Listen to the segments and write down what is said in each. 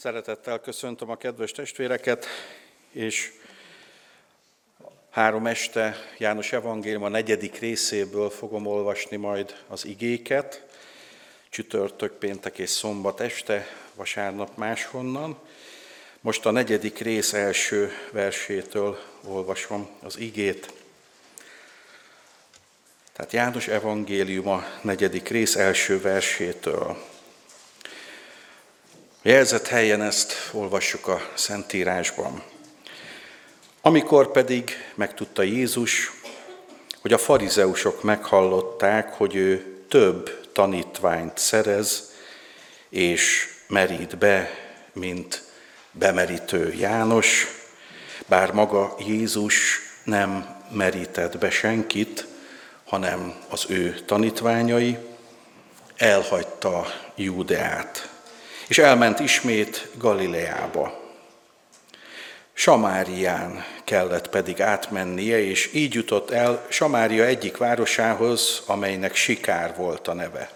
Szeretettel köszöntöm a kedves testvéreket, és három este János Evangélium a negyedik részéből fogom olvasni majd az igéket, csütörtök, péntek és szombat este, vasárnap máshonnan. Most a negyedik rész első versétől olvasom az igét. Tehát János Evangélium a negyedik rész első versétől. Jelzett helyen ezt olvassuk a Szentírásban. Amikor pedig megtudta Jézus, hogy a farizeusok meghallották, hogy ő több tanítványt szerez, és merít be, mint bemerítő János, bár maga Jézus nem merített be senkit, hanem az ő tanítványai, elhagyta Júdeát, és elment ismét Galileába. Samárián kellett pedig átmennie, és így jutott el Samária egyik városához, amelynek Sikár volt a neve.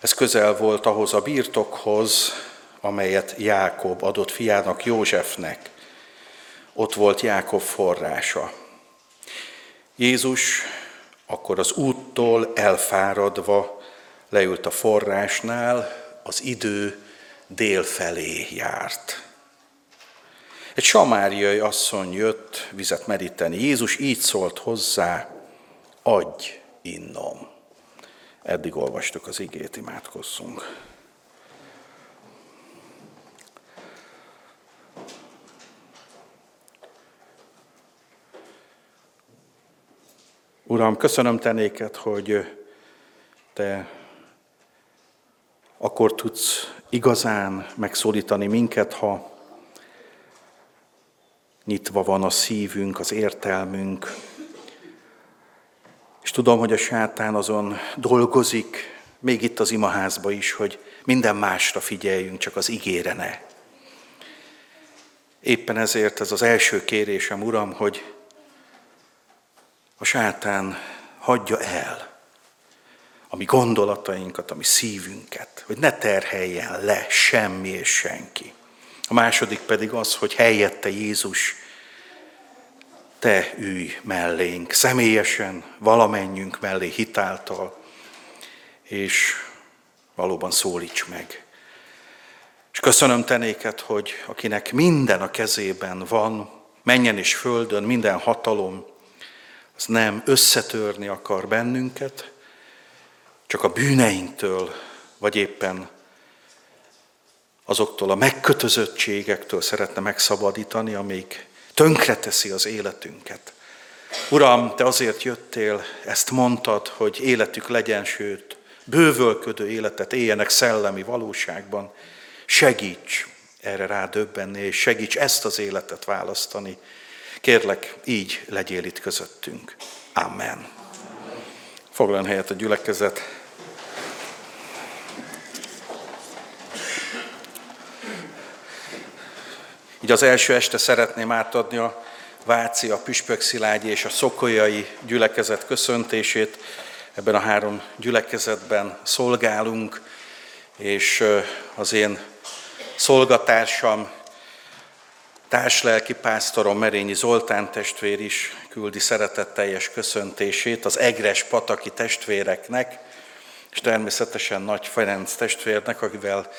Ez közel volt ahhoz a birtokhoz, amelyet Jákob adott fiának Józsefnek. Ott volt Jákob forrása. Jézus akkor az úttól elfáradva leült a forrásnál, az idő dél felé járt. Egy samáriai asszony jött vizet meríteni. Jézus így szólt hozzá, adj innom. Eddig olvastuk az igét, imádkozzunk. Uram, köszönöm te hogy te akkor tudsz igazán megszólítani minket, ha nyitva van a szívünk, az értelmünk. És tudom, hogy a sátán azon dolgozik, még itt az imaházba is, hogy minden másra figyeljünk, csak az ígére ne. Éppen ezért ez az első kérésem, Uram, hogy a sátán hagyja el a mi gondolatainkat, a mi szívünket, hogy ne terheljen le semmi és senki. A második pedig az, hogy helyette Jézus, te ülj mellénk, személyesen, valamennyünk mellé hitáltal, és valóban szólíts meg. És köszönöm tenéket, hogy akinek minden a kezében van, menjen és földön, minden hatalom, az nem összetörni akar bennünket, csak a bűneinktől, vagy éppen azoktól a megkötözöttségektől szeretne megszabadítani, amik tönkreteszi az életünket. Uram, Te azért jöttél, ezt mondtad, hogy életük legyen, sőt, bővölködő életet éljenek szellemi valóságban. Segíts erre rádöbbenni, és segíts ezt az életet választani. Kérlek, így legyél itt közöttünk. Amen. Foglaljon helyet a gyülekezet. Így az első este szeretném átadni a Váci, a Püspök Szilágyi és a Szokolyai gyülekezet köszöntését. Ebben a három gyülekezetben szolgálunk, és az én szolgatársam, társlelki pásztorom Merényi Zoltán testvér is küldi szeretetteljes köszöntését az Egres Pataki testvéreknek, és természetesen Nagy Ferenc testvérnek, akivel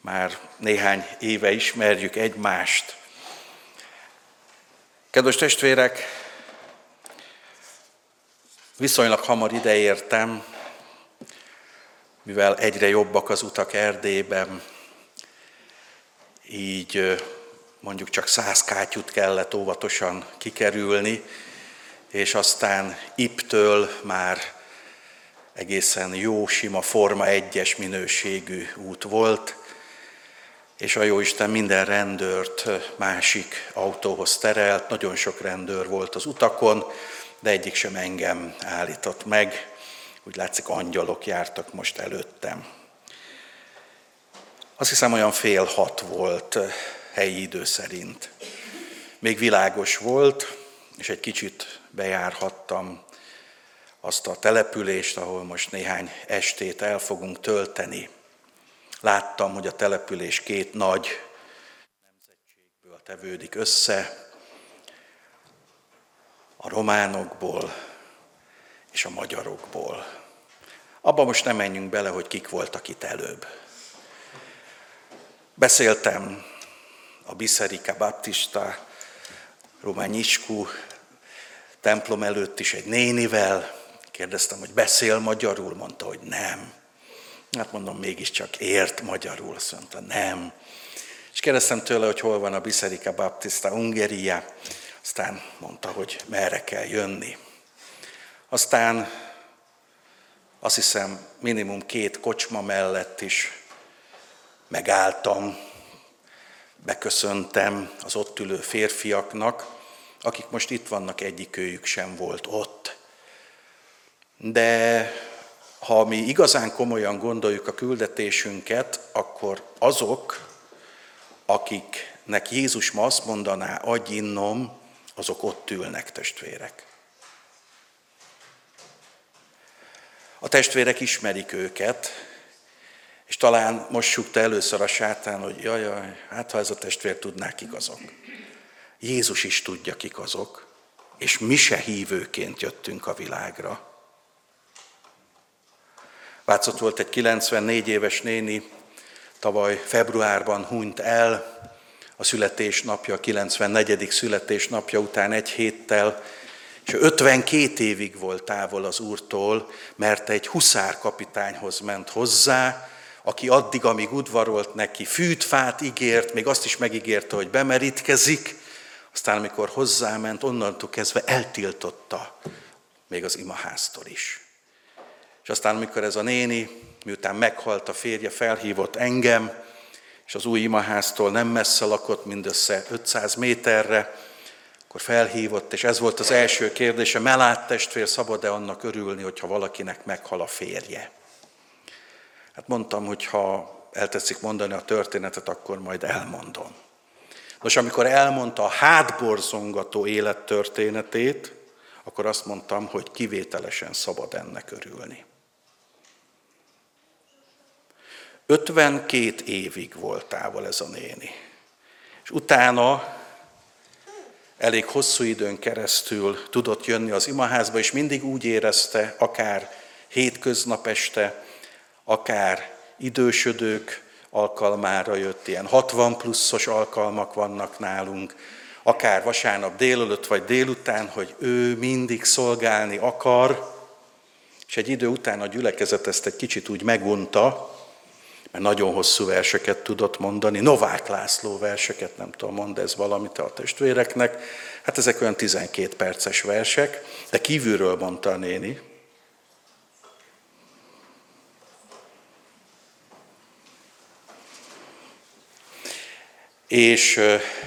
már néhány éve ismerjük egymást. Kedves testvérek, viszonylag hamar ideértem, mivel egyre jobbak az utak Erdélyben, így mondjuk csak száz kátyút kellett óvatosan kikerülni, és aztán Iptől már egészen jó, sima Forma egyes minőségű út volt, és a Jóisten minden rendőrt másik autóhoz terelt, nagyon sok rendőr volt az utakon, de egyik sem engem állított meg, úgy látszik angyalok jártak most előttem. Azt hiszem olyan fél hat volt helyi idő szerint. Még világos volt, és egy kicsit bejárhattam azt a települést, ahol most néhány estét el fogunk tölteni. láttam, hogy a település két nagy nemzetségből tevődik össze, a románokból és a magyarokból. Abba most nem menjünk bele, hogy kik voltak itt előbb. Beszéltem a Biszerika Baptista Rományiskú templom előtt is egy nénivel, kérdeztem, hogy beszél magyarul, mondta, hogy nem. Hát mondom, mégiscsak ért magyarul, azt mondta, nem. És kérdeztem tőle, hogy hol van a Biszerika Baptista Ungeria, aztán mondta, hogy merre kell jönni. Aztán azt hiszem minimum két kocsma mellett is megálltam, beköszöntem az ott ülő férfiaknak, akik most itt vannak, egyikőjük sem volt ott. De ha mi igazán komolyan gondoljuk a küldetésünket, akkor azok, akiknek Jézus ma azt mondaná, adj innom, azok ott ülnek, testvérek. A testvérek ismerik őket, és talán most súgta először a sátán, hogy jaj, jaj, hát ha ez a testvér tudná, kik azok. Jézus is tudja, kik azok, és mi se hívőként jöttünk a világra. Vácott volt egy 94 éves néni, tavaly februárban hunyt el, a születésnapja, a 94. születésnapja után egy héttel, és 52 évig volt távol az úrtól, mert egy huszárkapitányhoz ment hozzá, aki addig, amíg udvarolt neki, fűt, fát ígért, még azt is megígérte, hogy bemerítkezik, aztán amikor hozzáment, onnantól kezdve eltiltotta még az imaháztól is. És aztán, amikor ez a néni, miután meghalt a férje, felhívott engem, és az új imaháztól nem messze lakott, mindössze 500 méterre, akkor felhívott, és ez volt az első kérdése, melát testvér, szabad-e annak örülni, hogyha valakinek meghal a férje? Hát mondtam, hogy ha eltetszik mondani a történetet, akkor majd elmondom. Nos, amikor elmondta a hátborzongató élettörténetét, akkor azt mondtam, hogy kivételesen szabad ennek örülni. 52 évig volt távol ez a néni. És utána elég hosszú időn keresztül tudott jönni az imaházba, és mindig úgy érezte, akár hétköznap este, akár idősödők alkalmára jött, ilyen 60 pluszos alkalmak vannak nálunk, akár vasárnap délelőtt vagy délután, hogy ő mindig szolgálni akar, és egy idő után a gyülekezet ezt egy kicsit úgy megunta, mert nagyon hosszú verseket tudott mondani, Novák László verseket, nem tudom, mond ez valamit a testvéreknek, hát ezek olyan 12 perces versek, de kívülről mondta a néni, És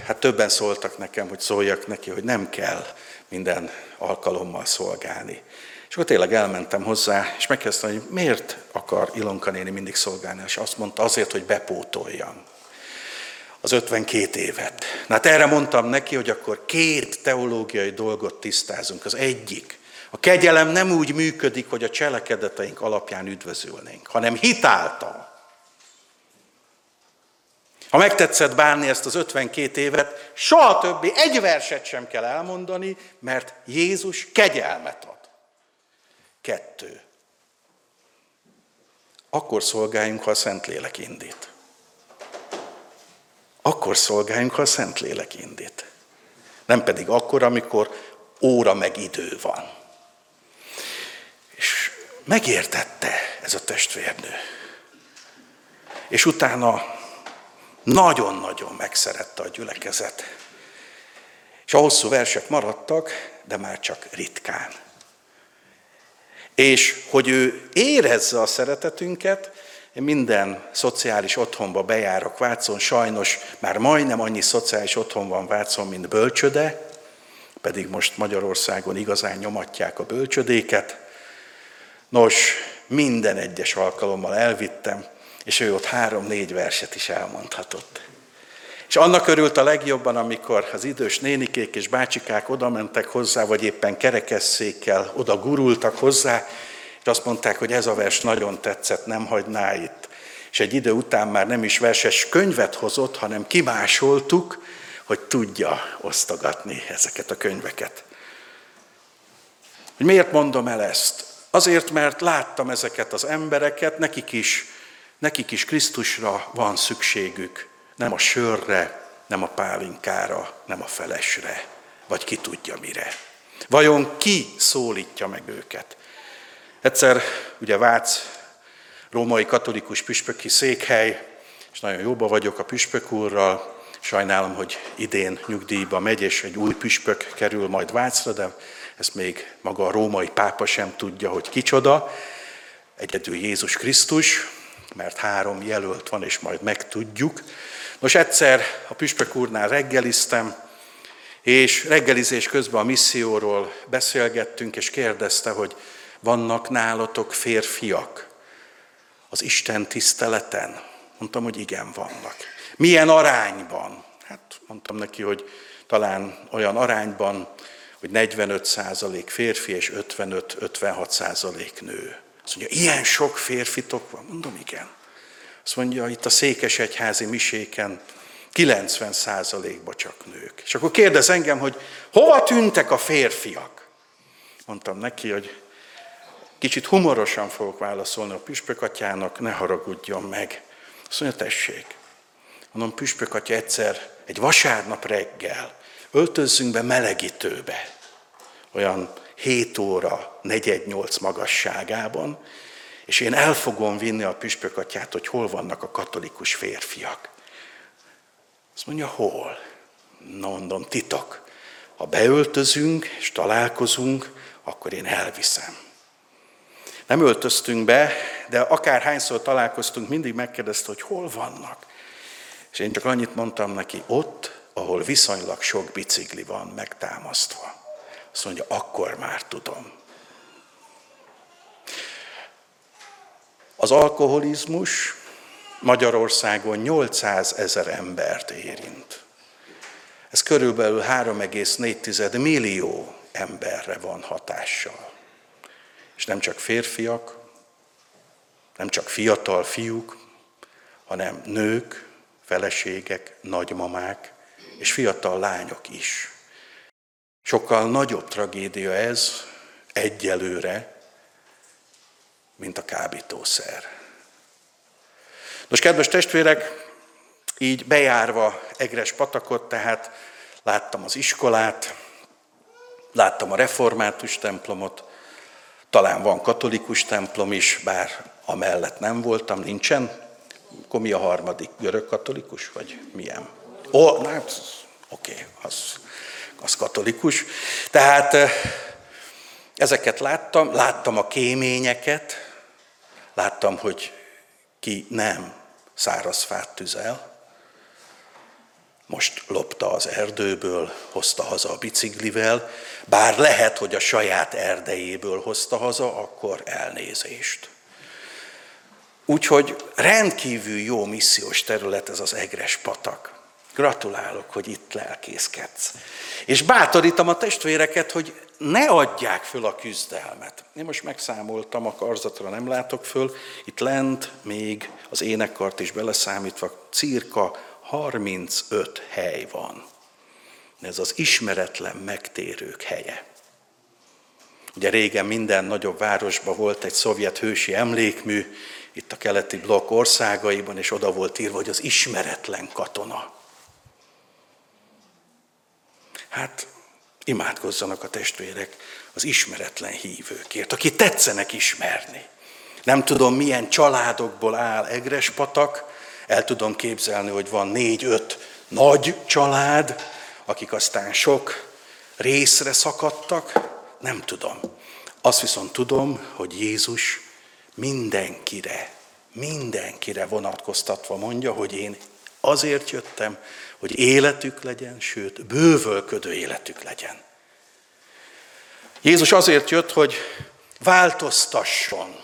hát többen szóltak nekem, hogy szóljak neki, hogy nem kell minden alkalommal szolgálni. És akkor tényleg elmentem hozzá, és megkezdtem, hogy miért akar Ilonka néni mindig szolgálni, és azt mondta, azért, hogy bepótoljam az 52 évet. Na hát erre mondtam neki, hogy akkor két teológiai dolgot tisztázunk. Az egyik, a kegyelem nem úgy működik, hogy a cselekedeteink alapján üdvözülnénk, hanem hitáltal. Ha megtetszett bánni ezt az 52 évet, soha többi egy verset sem kell elmondani, mert Jézus kegyelmet ad. Kettő. Akkor szolgáljunk, ha a Szentlélek indít. Akkor szolgáljunk, ha a Szentlélek indít. Nem pedig akkor, amikor óra meg idő van. És megértette ez a testvérnő. És utána nagyon-nagyon megszerette a gyülekezet. És a hosszú versek maradtak, de már csak ritkán. És hogy ő érezze a szeretetünket, én minden szociális otthonba bejárok Vácon, sajnos már majdnem annyi szociális otthon van Vácon, mint bölcsöde, pedig most Magyarországon igazán nyomatják a bölcsödéket. Nos, minden egyes alkalommal elvittem, és ő ott három-négy verset is elmondhatott. És annak örült a legjobban, amikor az idős nénikék és bácsikák oda mentek hozzá, vagy éppen kerekesszékkel oda gurultak hozzá, és azt mondták, hogy ez a vers nagyon tetszett, nem hagyná itt. és egy idő után már nem is verses könyvet hozott, hanem kimásoltuk, hogy tudja osztogatni ezeket a könyveket. Hogy miért mondom el ezt? Azért, mert láttam ezeket az embereket, nekik is, nekik is Krisztusra van szükségük, nem a sörre, nem a pálinkára, nem a felesre, vagy ki tudja mire. Vajon ki szólítja meg őket? Egyszer ugye Vác római katolikus püspöki székhely, és nagyon jóba vagyok a püspök úrral, sajnálom, hogy idén nyugdíjba megy, és egy új püspök kerül majd Vácra, de ezt még maga a római pápa sem tudja, hogy kicsoda. Egyedül Jézus Krisztus, mert három jelölt van, és majd megtudjuk. Nos, egyszer a püspök úrnál reggeliztem, és reggelizés közben a misszióról beszélgettünk, és kérdezte, hogy vannak nálatok férfiak az Isten tiszteleten? Mondtam, hogy igen, vannak. Milyen arányban? Hát mondtam neki, hogy talán olyan arányban, hogy 45% férfi és 55-56% nő. Azt mondja, ilyen sok férfitok van? Mondom, igen. Azt mondja, itt a székesegyházi miséken 90%-ba csak nők. És akkor kérdez engem, hogy hova tűntek a férfiak? Mondtam neki, hogy kicsit humorosan fogok válaszolni a püspökatyának, ne haragudjon meg. Azt mondja, tessék. Mondom, püspökatya egyszer, egy vasárnap reggel, öltözzünk be melegítőbe, olyan 7 óra, 418 magasságában, és én el fogom vinni a püspökatyát, hogy hol vannak a katolikus férfiak. Azt mondja, hol? Na mondom, titok. Ha beöltözünk és találkozunk, akkor én elviszem. Nem öltöztünk be, de akárhányszor találkoztunk, mindig megkérdezte, hogy hol vannak. És én csak annyit mondtam neki, ott, ahol viszonylag sok bicikli van megtámasztva. Azt mondja, akkor már tudom. Az alkoholizmus Magyarországon 800 ezer embert érint. Ez körülbelül 3,4 millió emberre van hatással. És nem csak férfiak, nem csak fiatal fiúk, hanem nők, feleségek, nagymamák és fiatal lányok is. Sokkal nagyobb tragédia ez egyelőre, mint a kábítószer. Nos, kedves testvérek, így bejárva Egres patakot, tehát láttam az iskolát, láttam a református templomot, talán van katolikus templom is, bár amellett nem voltam, nincsen. Akkor mi a harmadik? Görög katolikus, vagy milyen? Ó, na, hát, oké, okay, az, az katolikus. Tehát eh, ezeket láttam, láttam a kéményeket, láttam, hogy ki nem száraz fát tüzel, most lopta az erdőből, hozta haza a biciklivel, bár lehet, hogy a saját erdejéből hozta haza, akkor elnézést. Úgyhogy rendkívül jó missziós terület ez az Egres patak. Gratulálok, hogy itt lelkészkedsz. És bátorítom a testvéreket, hogy ne adják föl a küzdelmet. Én most megszámoltam, a karzatra nem látok föl, itt lent még az énekkart is beleszámítva cirka 35 hely van. Ez az ismeretlen megtérők helye. Ugye régen minden nagyobb városban volt egy szovjet hősi emlékmű, itt a keleti blokk országaiban, és oda volt írva, hogy az ismeretlen katona. Hát imádkozzanak a testvérek az ismeretlen hívőkért, aki tetszenek ismerni. Nem tudom, milyen családokból áll Egrespatak, el tudom képzelni, hogy van négy-öt nagy család, akik aztán sok részre szakadtak, nem tudom. Azt viszont tudom, hogy Jézus mindenkire, mindenkire vonatkoztatva mondja, hogy én azért jöttem, hogy életük legyen, sőt, bővölködő életük legyen. Jézus azért jött, hogy változtasson.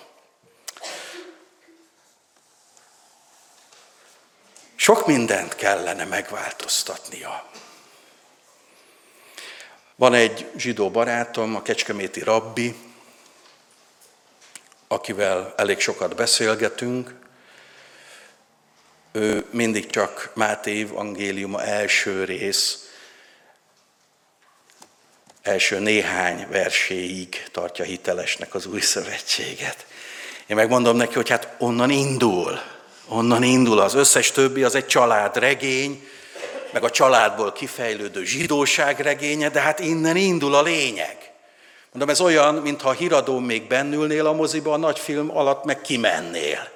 Sok mindent kellene megváltoztatnia. Van egy zsidó barátom, a kecskeméti rabbi, akivel elég sokat beszélgetünk, ő mindig csak Máté evangéliuma első rész, első néhány verséig tartja hitelesnek az új szövetséget. Én megmondom neki, hogy hát onnan indul, onnan indul az összes többi, az egy családregény, meg a családból kifejlődő zsidóság regénye, de hát innen indul a lényeg. Mondom, ez olyan, mintha a híradón még bennülnél a moziba, a nagy film alatt meg kimennél.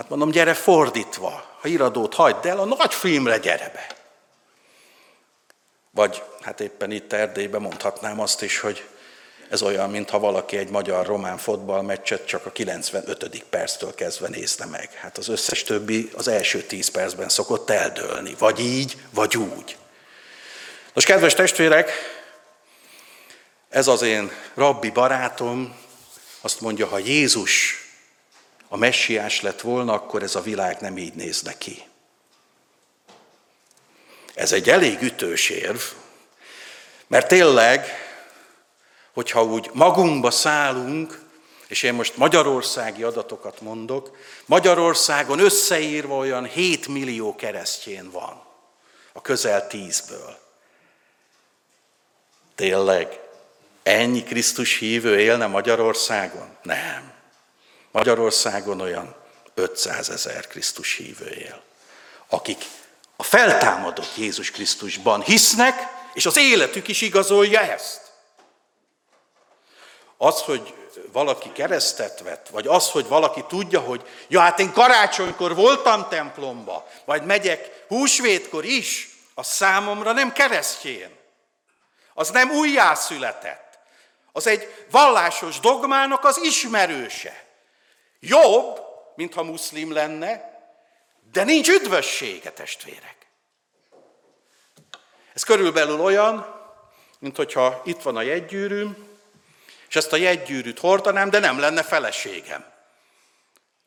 Hát mondom, gyere fordítva, ha híradót hagyd el, a nagy filmre gyere be. Vagy hát éppen itt Erdélyben mondhatnám azt is, hogy ez olyan, mintha valaki egy magyar-román fotballmeccset csak a 95. perctől kezdve nézne meg. Hát az összes többi az első 10 percben szokott eldőlni. Vagy így, vagy úgy. Nos, kedves testvérek, ez az én rabbi barátom, azt mondja, ha Jézus a messiás lett volna, akkor ez a világ nem így nézne ki. Ez egy elég ütős érv, mert tényleg, hogyha úgy magunkba szállunk, és én most magyarországi adatokat mondok, Magyarországon összeírva olyan 7 millió keresztjén van, a közel tízből. Tényleg, ennyi Krisztus hívő élne Magyarországon? Nem. Magyarországon olyan 500 ezer Krisztus hívő él, akik a feltámadott Jézus Krisztusban hisznek, és az életük is igazolja ezt. Az, hogy valaki keresztet vett, vagy az, hogy valaki tudja, hogy ja, hát én karácsonykor voltam templomba, vagy megyek húsvétkor is, az számomra nem keresztjén. Az nem újjászületett. Az egy vallásos dogmának az ismerőse. Jobb, mintha muszlim lenne, de nincs üdvössége, testvérek. Ez körülbelül olyan, mint hogyha itt van a jegygyűrűm, és ezt a jegygyűrűt hordanám, de nem lenne feleségem.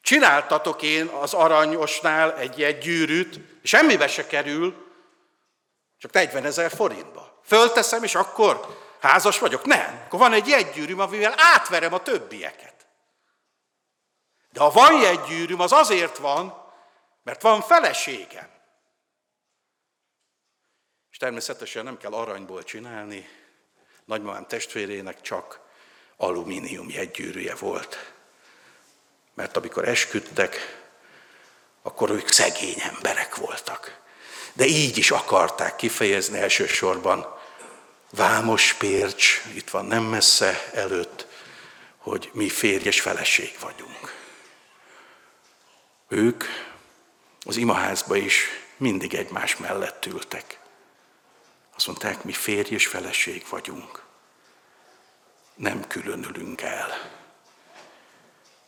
Csináltatok én az aranyosnál egy jegygyűrűt, semmibe se kerül, csak 40 ezer forintba. Fölteszem, és akkor házas vagyok? Nem. Akkor van egy jegygyűrűm, amivel átverem a többieket. De ha van jegygyűrűm, az azért van, mert van feleségem. És természetesen nem kell aranyból csinálni, nagymamám testvérének csak alumínium jegygyűrűje volt. Mert amikor esküdtek, akkor ők szegény emberek voltak. De így is akarták kifejezni elsősorban Vámos Pércs, itt van nem messze előtt, hogy mi férj és feleség vagyunk. Ők az imaházba is mindig egymás mellett ültek. Azt mondták, mi férj és feleség vagyunk. Nem különülünk el.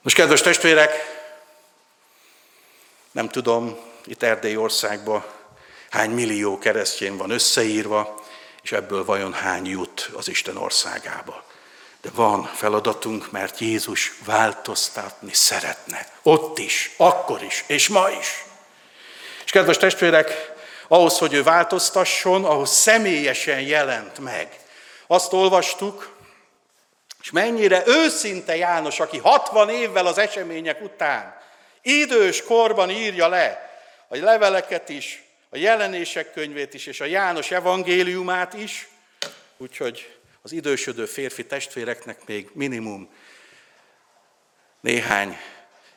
Most, kedves testvérek, nem tudom, itt Erdély országban hány millió keresztjén van összeírva, és ebből vajon hány jut az Isten országába. De van feladatunk, mert Jézus változtatni szeretne. Ott is, akkor is, és ma is. És kedves testvérek, ahhoz, hogy ő változtasson, ahhoz személyesen jelent meg. Azt olvastuk, és mennyire őszinte János, aki 60 évvel az események után idős korban írja le a leveleket is, a jelenések könyvét is, és a János evangéliumát is, úgyhogy az idősödő férfi testvéreknek még minimum néhány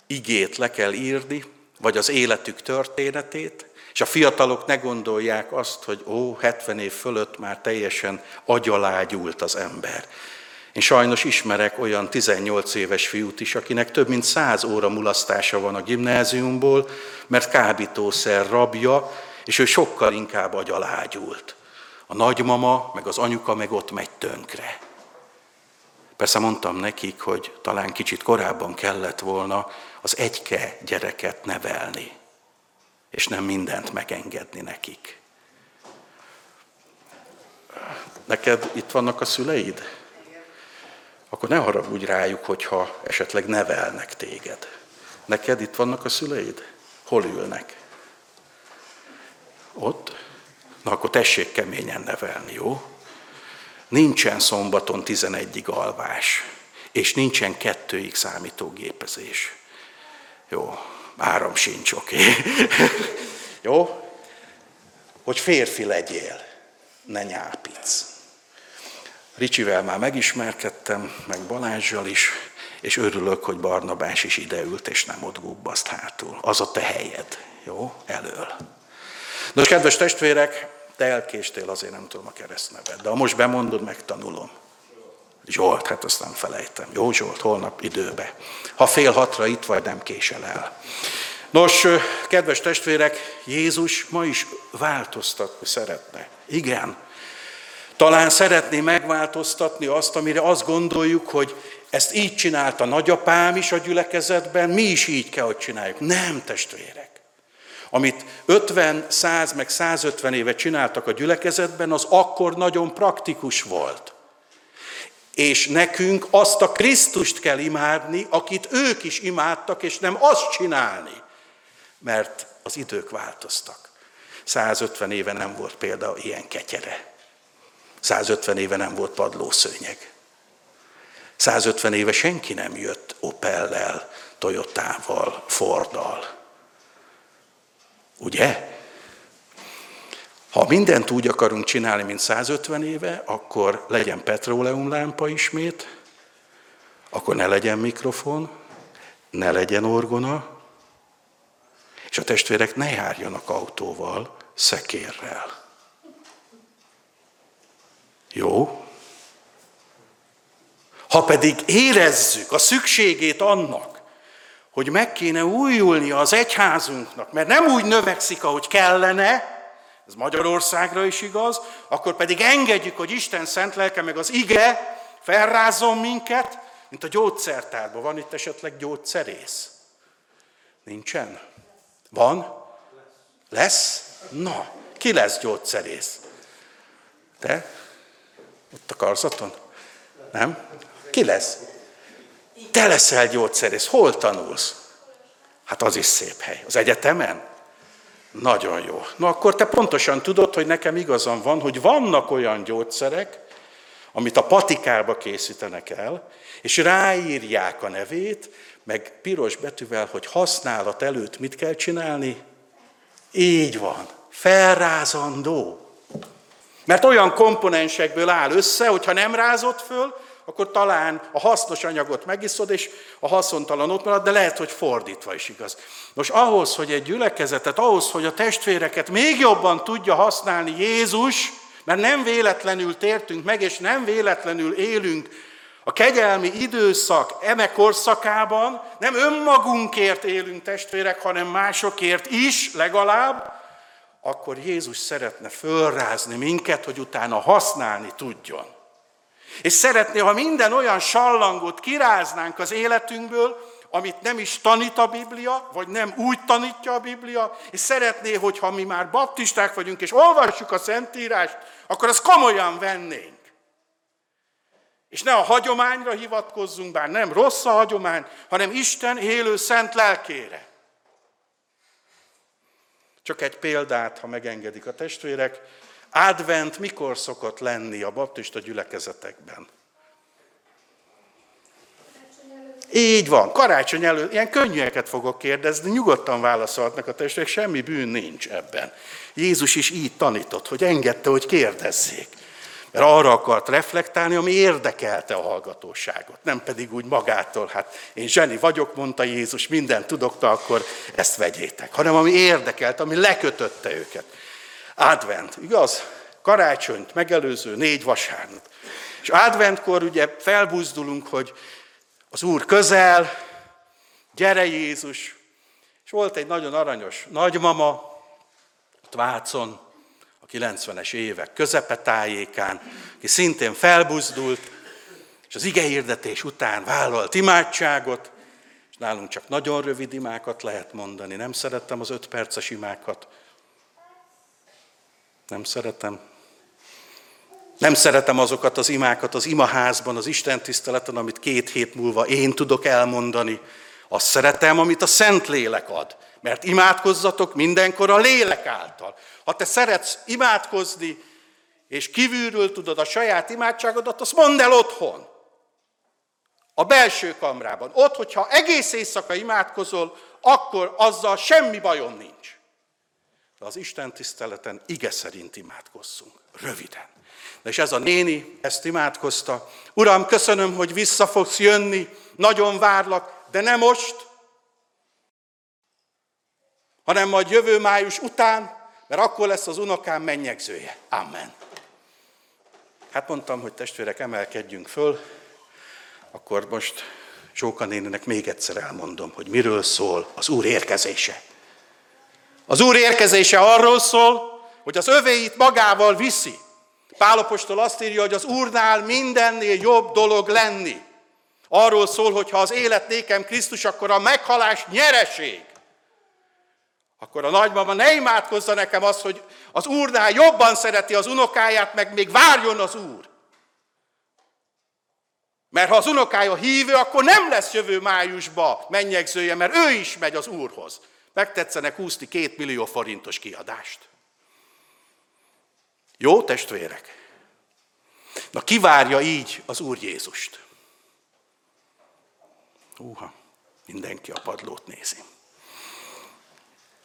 igét le kell írni, vagy az életük történetét, és a fiatalok ne gondolják azt, hogy ó, 70 év fölött már teljesen agyalágyult az ember. Én sajnos ismerek olyan 18 éves fiút is, akinek több mint 100 óra mulasztása van a gimnáziumból, mert kábítószer rabja, és ő sokkal inkább agyalágyult. A nagymama, meg az anyuka meg ott megy tönkre. Persze mondtam nekik, hogy talán kicsit korábban kellett volna az egyke gyereket nevelni, és nem mindent megengedni nekik. Neked itt vannak a szüleid? Akkor ne haragudj rájuk, hogyha esetleg nevelnek téged. Neked itt vannak a szüleid? Hol ülnek? Ott? Na akkor tessék keményen nevelni, jó? Nincsen szombaton 11-ig alvás, és nincsen kettőig számítógépezés. Jó, Áram sincs, oké. Okay. Jó? Hogy férfi legyél, ne nyápic. Ricsivel már megismerkedtem, meg Balázsjal is, és örülök, hogy Barnabás is ideült, és nem ott gubbaszt hátul. Az a te helyed, jó? Elől. Nos, kedves testvérek, te elkéstél, azért nem tudom a keresztnevet, de ha most bemondod, megtanulom. Zsolt, hát azt nem felejtem. Jó Zsolt, holnap időbe. Ha fél hatra itt vagy, nem késel el. Nos, kedves testvérek, Jézus ma is változtatni szeretne. Igen. Talán szeretné megváltoztatni azt, amire azt gondoljuk, hogy ezt így csinálta nagyapám is a gyülekezetben, mi is így kell, hogy csináljuk. Nem, testvérek. Amit 50, 100, meg 150 éve csináltak a gyülekezetben, az akkor nagyon praktikus volt. És nekünk azt a Krisztust kell imádni, akit ők is imádtak, és nem azt csinálni. Mert az idők változtak. 150 éve nem volt például ilyen ketyere. 150 éve nem volt padlószőnyeg. 150 éve senki nem jött Opellel, Toyotával, Forddal. Ugye? Ha mindent úgy akarunk csinálni, mint 150 éve, akkor legyen petróleumlámpa ismét, akkor ne legyen mikrofon, ne legyen orgona, és a testvérek ne járjanak autóval, szekérrel. Jó? Ha pedig érezzük a szükségét annak, hogy meg kéne újulnia az egyházunknak, mert nem úgy növekszik, ahogy kellene, ez Magyarországra is igaz, akkor pedig engedjük, hogy Isten szent lelke meg az ige felrázzon minket, mint a gyógyszertárban. Van itt esetleg gyógyszerész? Nincsen? Van? Lesz? Na, ki lesz gyógyszerész? Te? Ott a karzaton? Nem? Ki lesz? Te leszel gyógyszerész. Hol tanulsz? Hát az is szép hely. Az egyetemen? Nagyon jó. Na akkor te pontosan tudod, hogy nekem igazam van, hogy vannak olyan gyógyszerek, amit a patikába készítenek el, és ráírják a nevét, meg piros betűvel, hogy használat előtt mit kell csinálni? Így van. Felrázandó. Mert olyan komponensekből áll össze, hogyha nem rázott föl, akkor talán a hasznos anyagot megiszod, és a haszontalan ott marad, de lehet, hogy fordítva is igaz. Nos, ahhoz, hogy egy gyülekezetet, ahhoz, hogy a testvéreket még jobban tudja használni Jézus, mert nem véletlenül tértünk meg, és nem véletlenül élünk a kegyelmi időszak eme korszakában, nem önmagunkért élünk testvérek, hanem másokért is legalább, akkor Jézus szeretne fölrázni minket, hogy utána használni tudjon. És szeretné, ha minden olyan sallangot kiráznánk az életünkből, amit nem is tanít a Biblia, vagy nem úgy tanítja a Biblia, és szeretné, hogyha mi már baptisták vagyunk, és olvassuk a Szentírást, akkor azt komolyan vennénk. És ne a hagyományra hivatkozzunk, bár nem rossz a hagyomány, hanem Isten élő szent lelkére. Csak egy példát, ha megengedik a testvérek, Advent mikor szokott lenni a baptista gyülekezetekben? Így van, karácsony előtt, ilyen könnyűeket fogok kérdezni, nyugodtan válaszolhatnak a testvérek, semmi bűn nincs ebben. Jézus is így tanított, hogy engedte, hogy kérdezzék. Mert arra akart reflektálni, ami érdekelte a hallgatóságot, nem pedig úgy magától, hát én zseni vagyok, mondta Jézus, mindent tudok, akkor ezt vegyétek, hanem ami érdekelt, ami lekötötte őket. Advent, igaz? Karácsonyt megelőző négy vasárnap. És adventkor ugye felbuzdulunk, hogy az Úr közel, gyere Jézus. És volt egy nagyon aranyos nagymama, ott Vácon, a 90-es évek közepetájékán, aki szintén felbuzdult, és az igehirdetés után vállalt imádságot, és nálunk csak nagyon rövid imákat lehet mondani. Nem szerettem az öt perces imákat, nem szeretem. Nem szeretem azokat az imákat az imaházban, az Isten tiszteleten, amit két hét múlva én tudok elmondani. Azt szeretem, amit a Szentlélek ad. Mert imádkozzatok mindenkor a lélek által. Ha te szeretsz imádkozni, és kívülről tudod a saját imádságodat, azt mondd el otthon. A belső kamrában. Ott, hogyha egész éjszaka imádkozol, akkor azzal semmi bajom nincs. Az Isten tiszteleten ige szerint imádkozzunk. Röviden. De és ez a néni ezt imádkozta. Uram, köszönöm, hogy vissza fogsz jönni, nagyon várlak, de nem most, hanem majd jövő május után, mert akkor lesz az unokám mennyegzője. Amen. Hát mondtam, hogy testvérek, emelkedjünk föl, akkor most Zsóka néninek még egyszer elmondom, hogy miről szól az Úr érkezése. Az Úr érkezése arról szól, hogy az övéit magával viszi. Pálapostól azt írja, hogy az Úrnál mindennél jobb dolog lenni. Arról szól, hogy ha az élet nékem Krisztus, akkor a meghalás nyereség. Akkor a nagymama ne imádkozza nekem azt, hogy az Úrnál jobban szereti az unokáját, meg még várjon az Úr. Mert ha az unokája hívő, akkor nem lesz jövő májusba mennyegzője, mert ő is megy az Úrhoz. Megtetszenek húzni két millió forintos kiadást. Jó, testvérek? Na, kivárja így az Úr Jézust? Húha, mindenki a padlót nézi.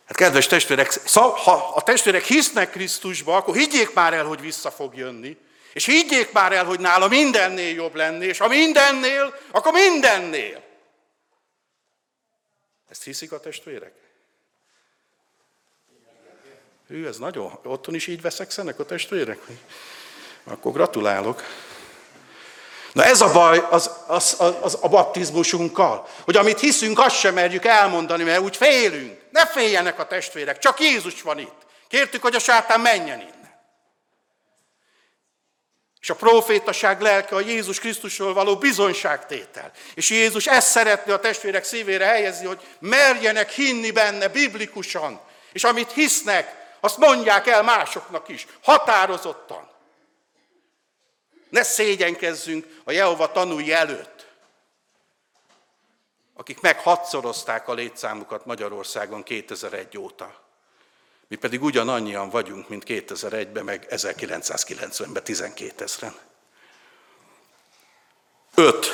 Hát kedves testvérek, ha a testvérek hisznek Krisztusba, akkor higgyék már el, hogy vissza fog jönni. És higgyék már el, hogy nála mindennél jobb lenni, és ha mindennél, akkor mindennél. Ezt hiszik a testvérek? Ő, ez nagyon. Otthon is így veszekszenek a testvérek? Akkor gratulálok. Na ez a baj az, az, az, az a baptizmusunkkal, hogy amit hiszünk, azt sem merjük elmondani, mert úgy félünk. Ne féljenek a testvérek, csak Jézus van itt. Kértük, hogy a sátán menjen innen. És a profétaság lelke a Jézus Krisztusról való bizonyságtétel. És Jézus ezt szeretné a testvérek szívére helyezni, hogy merjenek hinni benne biblikusan. És amit hisznek, azt mondják el másoknak is, határozottan. Ne szégyenkezzünk a Jehova tanúi előtt, akik meghatszorozták a létszámukat Magyarországon 2001 óta. Mi pedig ugyanannyian vagyunk, mint 2001-ben, meg 1990-ben 12 ezeren. Öt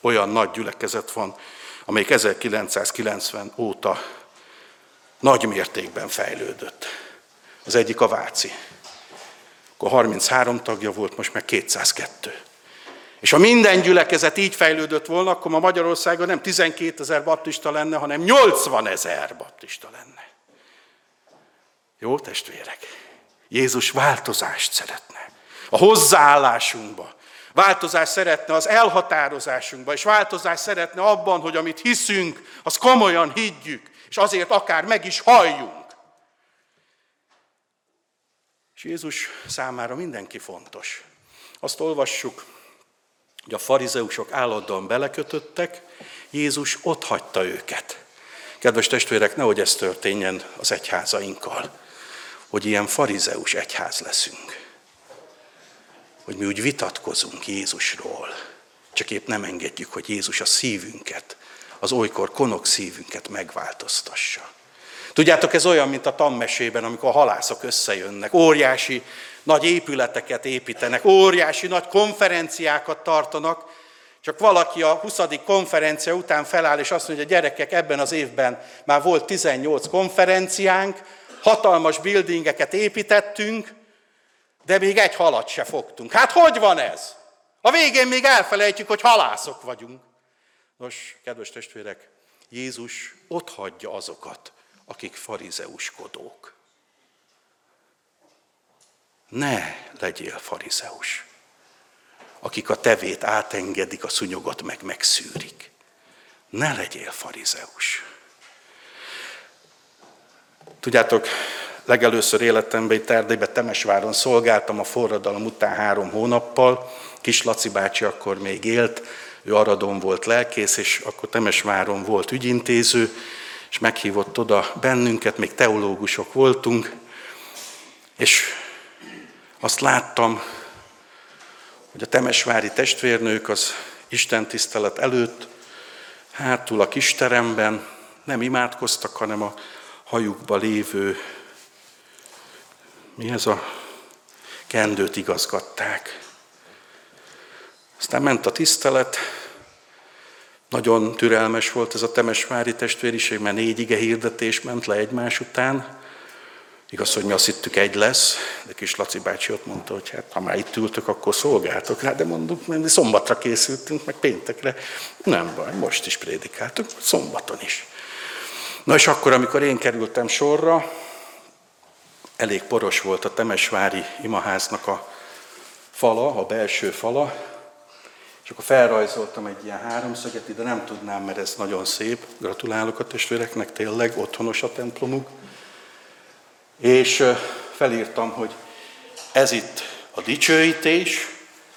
olyan nagy gyülekezet van, amelyik 1990 óta nagy mértékben fejlődött. Az egyik a Váci. Akkor 33 tagja volt, most meg 202. És ha minden gyülekezet így fejlődött volna, akkor ma Magyarországon nem 12 ezer baptista lenne, hanem 80 ezer baptista lenne. Jó, testvérek? Jézus változást szeretne. A hozzáállásunkba. Változást szeretne az elhatározásunkba, és változást szeretne abban, hogy amit hiszünk, az komolyan higgyük, és azért akár meg is halljunk. És Jézus számára mindenki fontos. Azt olvassuk, hogy a farizeusok állandóan belekötöttek, Jézus ott hagyta őket. Kedves testvérek, nehogy ez történjen az egyházainkkal hogy ilyen farizeus egyház leszünk. Hogy mi úgy vitatkozunk Jézusról, csak épp nem engedjük, hogy Jézus a szívünket, az olykor konok szívünket megváltoztassa. Tudjátok, ez olyan, mint a tanmesében, amikor a halászok összejönnek, óriási nagy épületeket építenek, óriási nagy konferenciákat tartanak, csak valaki a 20. konferencia után feláll, és azt mondja, gyerekek, ebben az évben már volt 18 konferenciánk, hatalmas buildingeket építettünk, de még egy halat se fogtunk. Hát hogy van ez? A végén még elfelejtjük, hogy halászok vagyunk. Nos, kedves testvérek, Jézus ott hagyja azokat, akik farizeuskodók. Ne legyél farizeus, akik a tevét átengedik, a szunyogot meg megszűrik. Ne legyél farizeus. Tudjátok, legelőször életemben itt Erdélyben Temesváron szolgáltam a forradalom után három hónappal. Kis Laci bácsi akkor még élt, ő Aradon volt lelkész, és akkor Temesváron volt ügyintéző, és meghívott oda bennünket, még teológusok voltunk, és azt láttam, hogy a temesvári testvérnők az Isten tisztelet előtt hátul a kisteremben nem imádkoztak, hanem a hajukba lévő, mi ez a kendőt igazgatták. Aztán ment a tisztelet, Nagyon türelmes volt ez a Temesvári testvériség, mert négy ige hirdetés ment le egymás után. Igaz, hogy mi azt hittük egy lesz, de kis Laci bácsi ott mondta, hogy hát ha már itt ültök, akkor szolgáltok rá, de mondjuk, mi szombatra készültünk, meg péntekre. Nem baj, most is prédikáltuk, szombaton is. Na és akkor, amikor én kerültem sorra, elég poros volt a Temesvári imaháznak a fala, a belső fala, és akkor felrajzoltam egy ilyen háromszöget, de nem tudnám, mert ez nagyon szép. Gratulálok a testvéreknek, tényleg otthonos a templomuk. És felírtam, hogy ez itt a dicsőítés,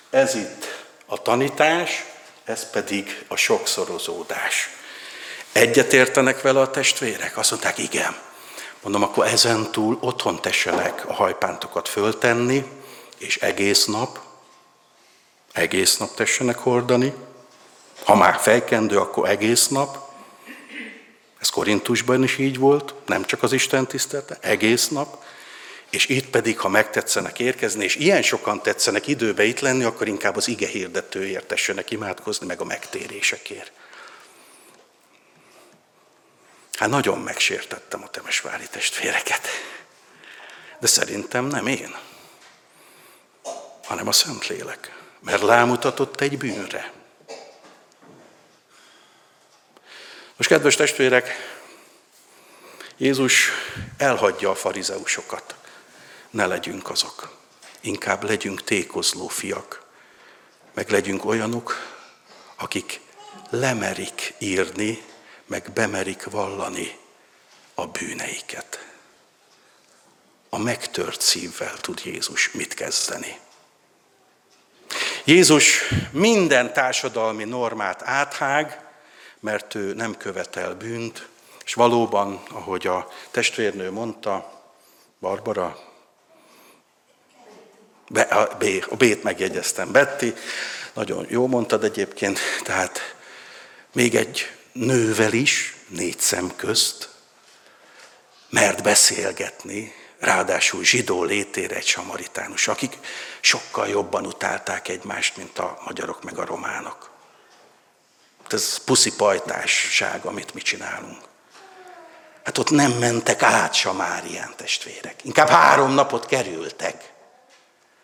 ez itt a tanítás, ez pedig a sokszorozódás. Egyetértenek vele a testvérek? Azt mondták, igen. Mondom, akkor ezen túl otthon tessenek a hajpántokat föltenni, és egész nap, egész nap tessenek hordani. Ha már fejkendő, akkor egész nap. Ez Korintusban is így volt, nem csak az Isten tisztelte, egész nap. És itt pedig, ha megtetszenek érkezni, és ilyen sokan tetszenek időbe itt lenni, akkor inkább az ige hirdetőért tessenek imádkozni, meg a megtérésekért. Hát nagyon megsértettem a temesvári testvéreket. De szerintem nem én, hanem a Szentlélek, mert lámutatott egy bűnre. Most, kedves testvérek, Jézus elhagyja a farizeusokat. Ne legyünk azok. Inkább legyünk tékozló fiak. Meg legyünk olyanok, akik lemerik írni meg bemerik vallani a bűneiket. A megtört szívvel tud Jézus mit kezdeni. Jézus minden társadalmi normát áthág, mert ő nem követel bűnt, és valóban, ahogy a testvérnő mondta, Barbara, be, a, B, a B-t megjegyeztem, Betty, nagyon jó mondtad egyébként, tehát még egy nővel is, négy szem közt, mert beszélgetni, ráadásul zsidó létére egy samaritánus, akik sokkal jobban utálták egymást, mint a magyarok meg a románok. Ez puszi pajtásság, amit mi csinálunk. Hát ott nem mentek át Samárián testvérek. Inkább három napot kerültek.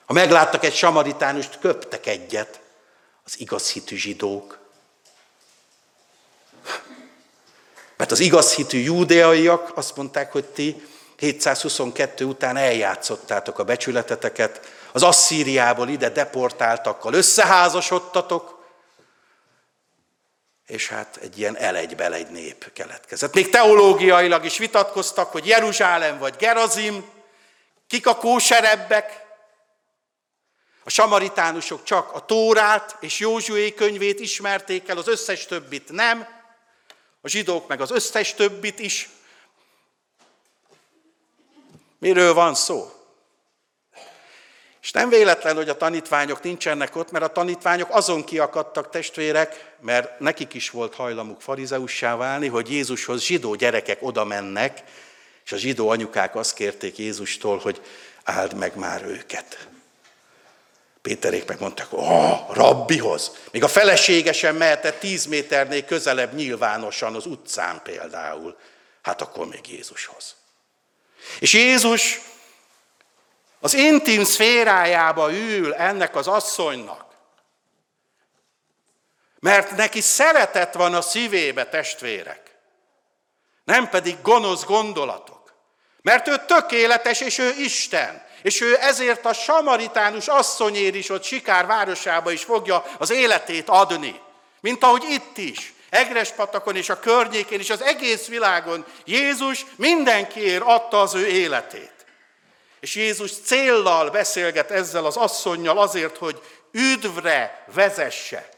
Ha megláttak egy samaritánust, köptek egyet az igaz hitű zsidók. Mert az igaz hitű júdeaiak azt mondták, hogy ti 722 után eljátszottátok a becsületeteket, az Asszíriából ide deportáltakkal összeházasodtatok, és hát egy ilyen elegy-belegy nép keletkezett. Még teológiailag is vitatkoztak, hogy Jeruzsálem vagy Gerazim, kik a kóserebbek. A samaritánusok csak a Tórát és Józsué könyvét ismerték el, az összes többit nem a zsidók meg az összes többit is. Miről van szó? És nem véletlen, hogy a tanítványok nincsenek ott, mert a tanítványok azon kiakadtak testvérek, mert nekik is volt hajlamuk farizeussá válni, hogy Jézushoz zsidó gyerekek oda mennek, és a zsidó anyukák azt kérték Jézustól, hogy áld meg már őket. Péterék megmondták, oh, rabbihoz. Még a felesége sem mehetett tíz méternél közelebb nyilvánosan az utcán például. Hát akkor még Jézushoz. És Jézus az intim szférájába ül ennek az asszonynak. Mert neki szeretet van a szívébe, testvérek. Nem pedig gonosz gondolatok. Mert ő tökéletes, és ő Isten. És ő ezért a samaritánus asszonyér is ott Sikár városába is fogja az életét adni. Mint ahogy itt is. Egrespatakon és a környékén és az egész világon Jézus mindenkiért adta az ő életét. És Jézus céllal beszélget ezzel az asszonynal azért, hogy üdvre vezesse.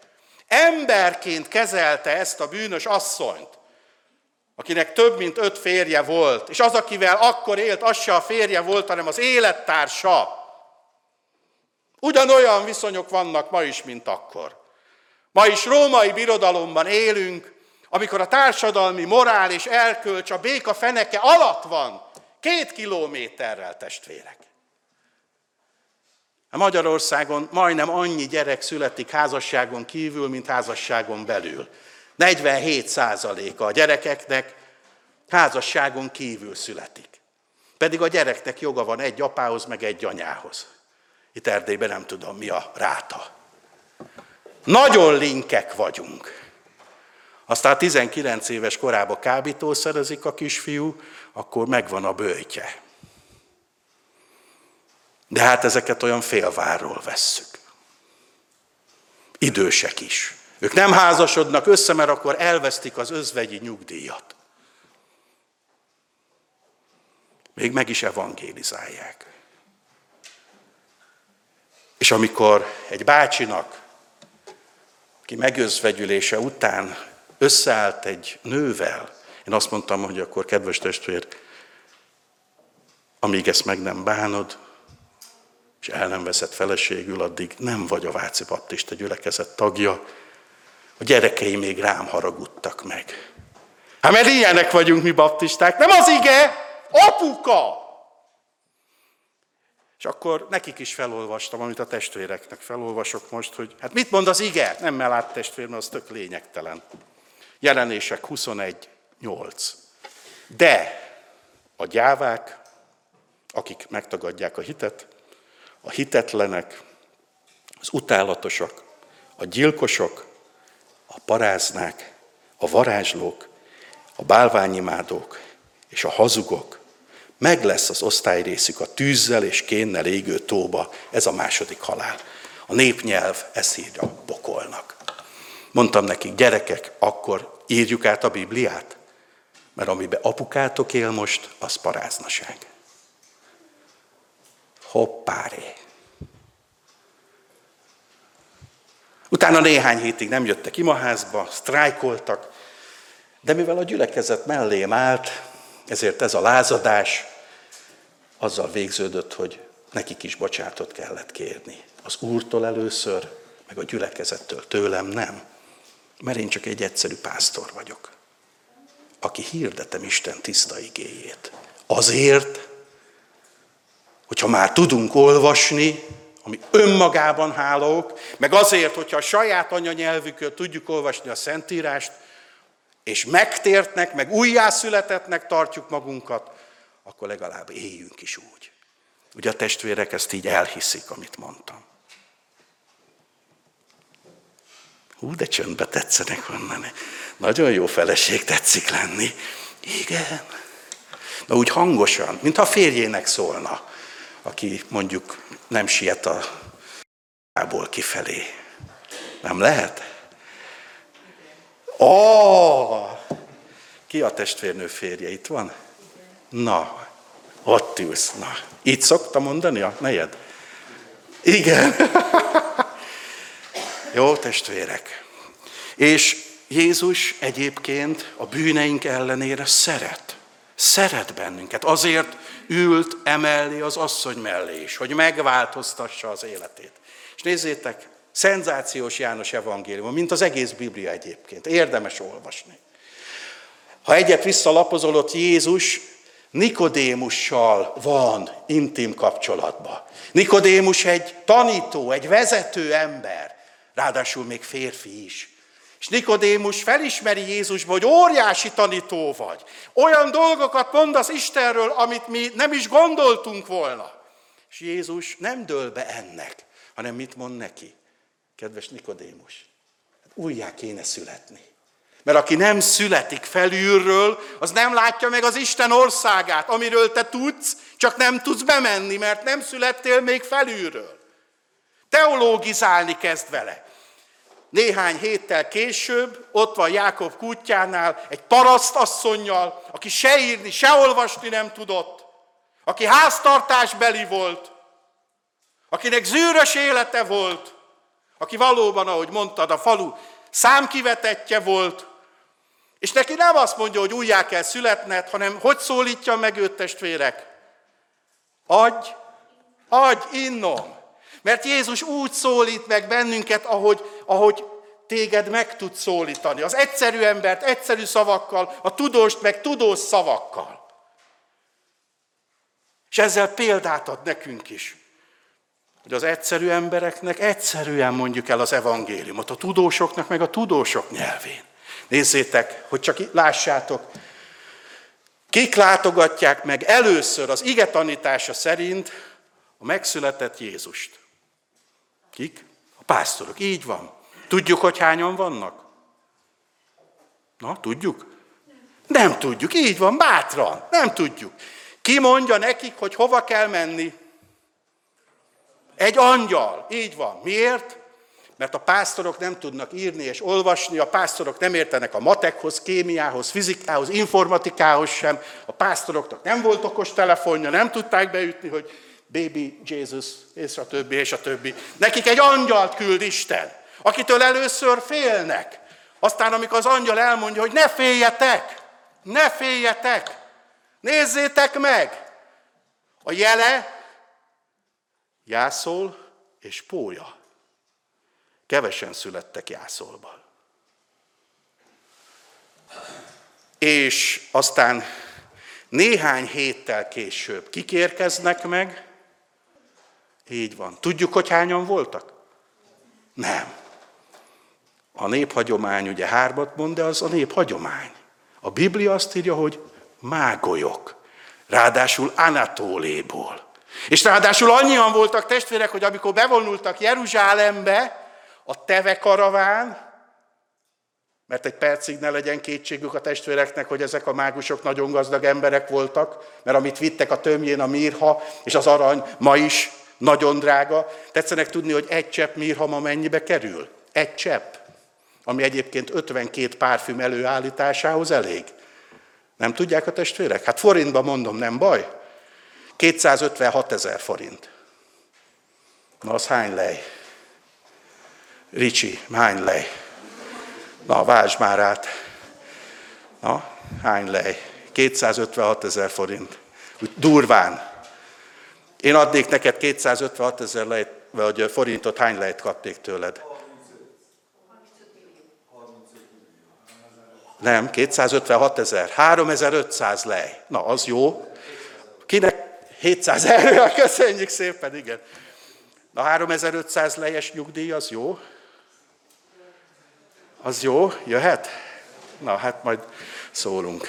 Emberként kezelte ezt a bűnös asszonyt akinek több mint öt férje volt, és az, akivel akkor élt, az se a férje volt, hanem az élettársa. Ugyanolyan viszonyok vannak ma is, mint akkor. Ma is római birodalomban élünk, amikor a társadalmi morál és elkölcs a béka feneke alatt van, két kilométerrel testvérek. A Magyarországon majdnem annyi gyerek születik házasságon kívül, mint házasságon belül. 47 százaléka a gyerekeknek házasságon kívül születik. Pedig a gyereknek joga van egy apához, meg egy anyához. Itt Erdélyben nem tudom, mi a ráta. Nagyon linkek vagyunk. Aztán 19 éves korában kábítószerezik a kisfiú, akkor megvan a bőjtje. De hát ezeket olyan félvárról vesszük. Idősek is. Ők nem házasodnak össze, mert akkor elvesztik az özvegyi nyugdíjat. Még meg is evangélizálják. És amikor egy bácsinak, aki megözvegyülése után összeállt egy nővel, én azt mondtam, hogy akkor kedves testvér, amíg ezt meg nem bánod, és el nem veszed feleségül, addig nem vagy a Váci Baptista gyülekezet tagja. A gyerekei még rám haragudtak meg. Hát mert ilyenek vagyunk mi baptisták, nem az ige, apuka! És akkor nekik is felolvastam, amit a testvéreknek felolvasok most, hogy hát mit mond az ige? Nem mellát testvér, mert az tök lényegtelen. Jelenések 21, 8. De a gyávák, akik megtagadják a hitet, a hitetlenek, az utálatosak, a gyilkosok, a paráznák, a varázslók, a bálványimádók és a hazugok, meg lesz az osztályrészük a tűzzel és kénnel égő tóba, ez a második halál. A népnyelv ezt írja pokolnak. Mondtam nekik, gyerekek, akkor írjuk át a Bibliát, mert amiben apukátok él most, az paráznaság. Hoppáré. Utána néhány hétig nem jöttek imaházba, sztrájkoltak, de mivel a gyülekezet mellém állt, ezért ez a lázadás azzal végződött, hogy nekik is bocsátot kellett kérni. Az Úrtól először, meg a gyülekezettől, tőlem nem. Mert én csak egy egyszerű pásztor vagyok, aki hirdetem Isten tiszta igéjét. Azért, hogyha már tudunk olvasni, ami önmagában hálók, meg azért, hogyha a saját anyanyelvükön tudjuk olvasni a Szentírást, és megtértnek, meg újjászületetnek tartjuk magunkat, akkor legalább éljünk is úgy. Ugye a testvérek ezt így elhiszik, amit mondtam. Hú, de csöndbe tetszenek onnan. Nagyon jó feleség tetszik lenni. Igen. Na úgy hangosan, mintha a férjének szólna, aki mondjuk nem siet a ból kifelé. Nem lehet? Ó, oh! ki a testvérnő férje? Itt van? Na, ott ülsz. Na, így szokta mondani a nejed? Igen. Jó, testvérek. És Jézus egyébként a bűneink ellenére szeret. Szeret bennünket. Azért ült emellé az asszony mellé is, hogy megváltoztassa az életét. És nézzétek, szenzációs János evangélium, mint az egész Biblia egyébként. Érdemes olvasni. Ha egyet visszalapozolott Jézus Nikodémussal van intim kapcsolatban. Nikodémus egy tanító, egy vezető ember, ráadásul még férfi is. És Nikodémus felismeri Jézusba, hogy óriási tanító vagy. Olyan dolgokat mond az Istenről, amit mi nem is gondoltunk volna. És Jézus nem dől be ennek, hanem mit mond neki? Kedves Nikodémus, hát újjá kéne születni. Mert aki nem születik felülről, az nem látja meg az Isten országát, amiről te tudsz, csak nem tudsz bemenni, mert nem születtél még felülről. Teológizálni kezd vele. Néhány héttel később ott van Jákob kutyánál egy parasztasszonynal, aki se írni, se olvasni nem tudott, aki háztartásbeli volt, akinek zűrös élete volt, aki valóban, ahogy mondtad, a falu számkivetetje volt, és neki nem azt mondja, hogy újjá kell születned, hanem hogy szólítja meg őt testvérek? Adj, adj, innom. Mert Jézus úgy szólít meg bennünket, ahogy, ahogy téged meg tud szólítani. Az egyszerű embert egyszerű szavakkal, a tudóst meg tudós szavakkal. És ezzel példát ad nekünk is. Hogy az egyszerű embereknek egyszerűen mondjuk el az evangéliumot, a tudósoknak meg a tudósok nyelvén. Nézzétek, hogy csak lássátok, kik látogatják meg először az ige tanítása szerint a megszületett Jézust. Kik? A pásztorok. Így van. Tudjuk, hogy hányan vannak? Na, tudjuk? Nem tudjuk. Így van, bátran. Nem tudjuk. Ki mondja nekik, hogy hova kell menni? Egy angyal. Így van. Miért? Mert a pásztorok nem tudnak írni és olvasni, a pásztorok nem értenek a matekhoz, kémiához, fizikához, informatikához sem. A pásztoroknak nem volt okos telefonja, nem tudták beütni, hogy baby Jesus, és a többi, és a többi. Nekik egy angyalt küld Isten, akitől először félnek. Aztán, amikor az angyal elmondja, hogy ne féljetek, ne féljetek, nézzétek meg, a jele jászol és pólya. Kevesen születtek jászolban. És aztán néhány héttel később kikérkeznek meg, így van. Tudjuk, hogy hányan voltak? Nem. A néphagyomány ugye hármat mond, de az a néphagyomány. A Biblia azt írja, hogy mágolyok. Ráadásul Anatóléból. És ráadásul annyian voltak testvérek, hogy amikor bevonultak Jeruzsálembe, a teve karaván, mert egy percig ne legyen kétségük a testvéreknek, hogy ezek a mágusok nagyon gazdag emberek voltak, mert amit vittek a tömjén a mirha és az arany ma is nagyon drága. Tetszenek tudni, hogy egy csepp mirha ma mennyibe kerül? Egy csepp, ami egyébként 52 párfüm előállításához elég. Nem tudják a testvérek? Hát forintban mondom, nem baj. 256 ezer forint. Na, az hány lej? Ricsi, hány lej? Na, váltsd már át. Na, hány lej? 256 ezer forint. Úgy durván. Én adnék neked 256 ezer lejt, vagy forintot, hány lejt kapnék tőled? Nem, 256 ezer. 3500 lej. Na, az jó. Kinek 700 euró, köszönjük szépen, igen. Na 3500 lejes nyugdíj, az jó? Az jó? Jöhet? Na, hát majd szólunk.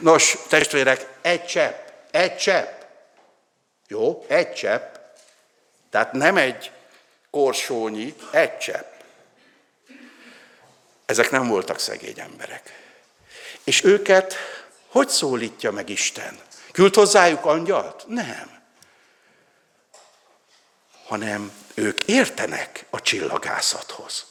Nos, testvérek, egy csepp, egy csepp. Jó, egy csepp. Tehát nem egy korsónyi, egy csepp. Ezek nem voltak szegény emberek. És őket hogy szólítja meg Isten? Küld hozzájuk angyalt? Nem. Hanem ők értenek a csillagászathoz.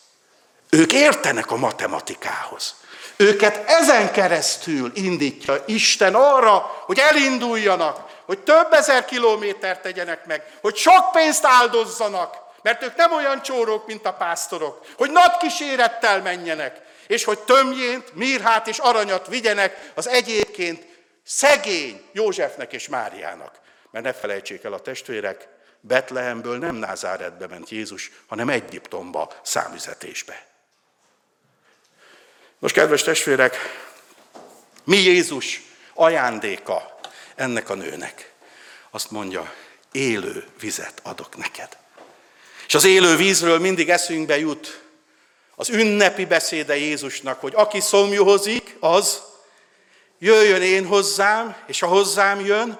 Ők értenek a matematikához. Őket ezen keresztül indítja Isten arra, hogy elinduljanak, hogy több ezer kilométert tegyenek meg, hogy sok pénzt áldozzanak, mert ők nem olyan csórók, mint a pásztorok, hogy nagy kísérettel menjenek, és hogy tömjént, mirhát és aranyat vigyenek az egyébként szegény Józsefnek és Máriának. Mert ne felejtsék el a testvérek, Betlehemből nem Názáretbe ment Jézus, hanem Egyiptomba, számüzetésbe. Most, kedves testvérek, mi Jézus ajándéka ennek a nőnek? Azt mondja, élő vizet adok neked. És az élő vízről mindig eszünkbe jut az ünnepi beszéde Jézusnak, hogy aki szomjuhozik, az jöjjön én hozzám, és ha hozzám jön,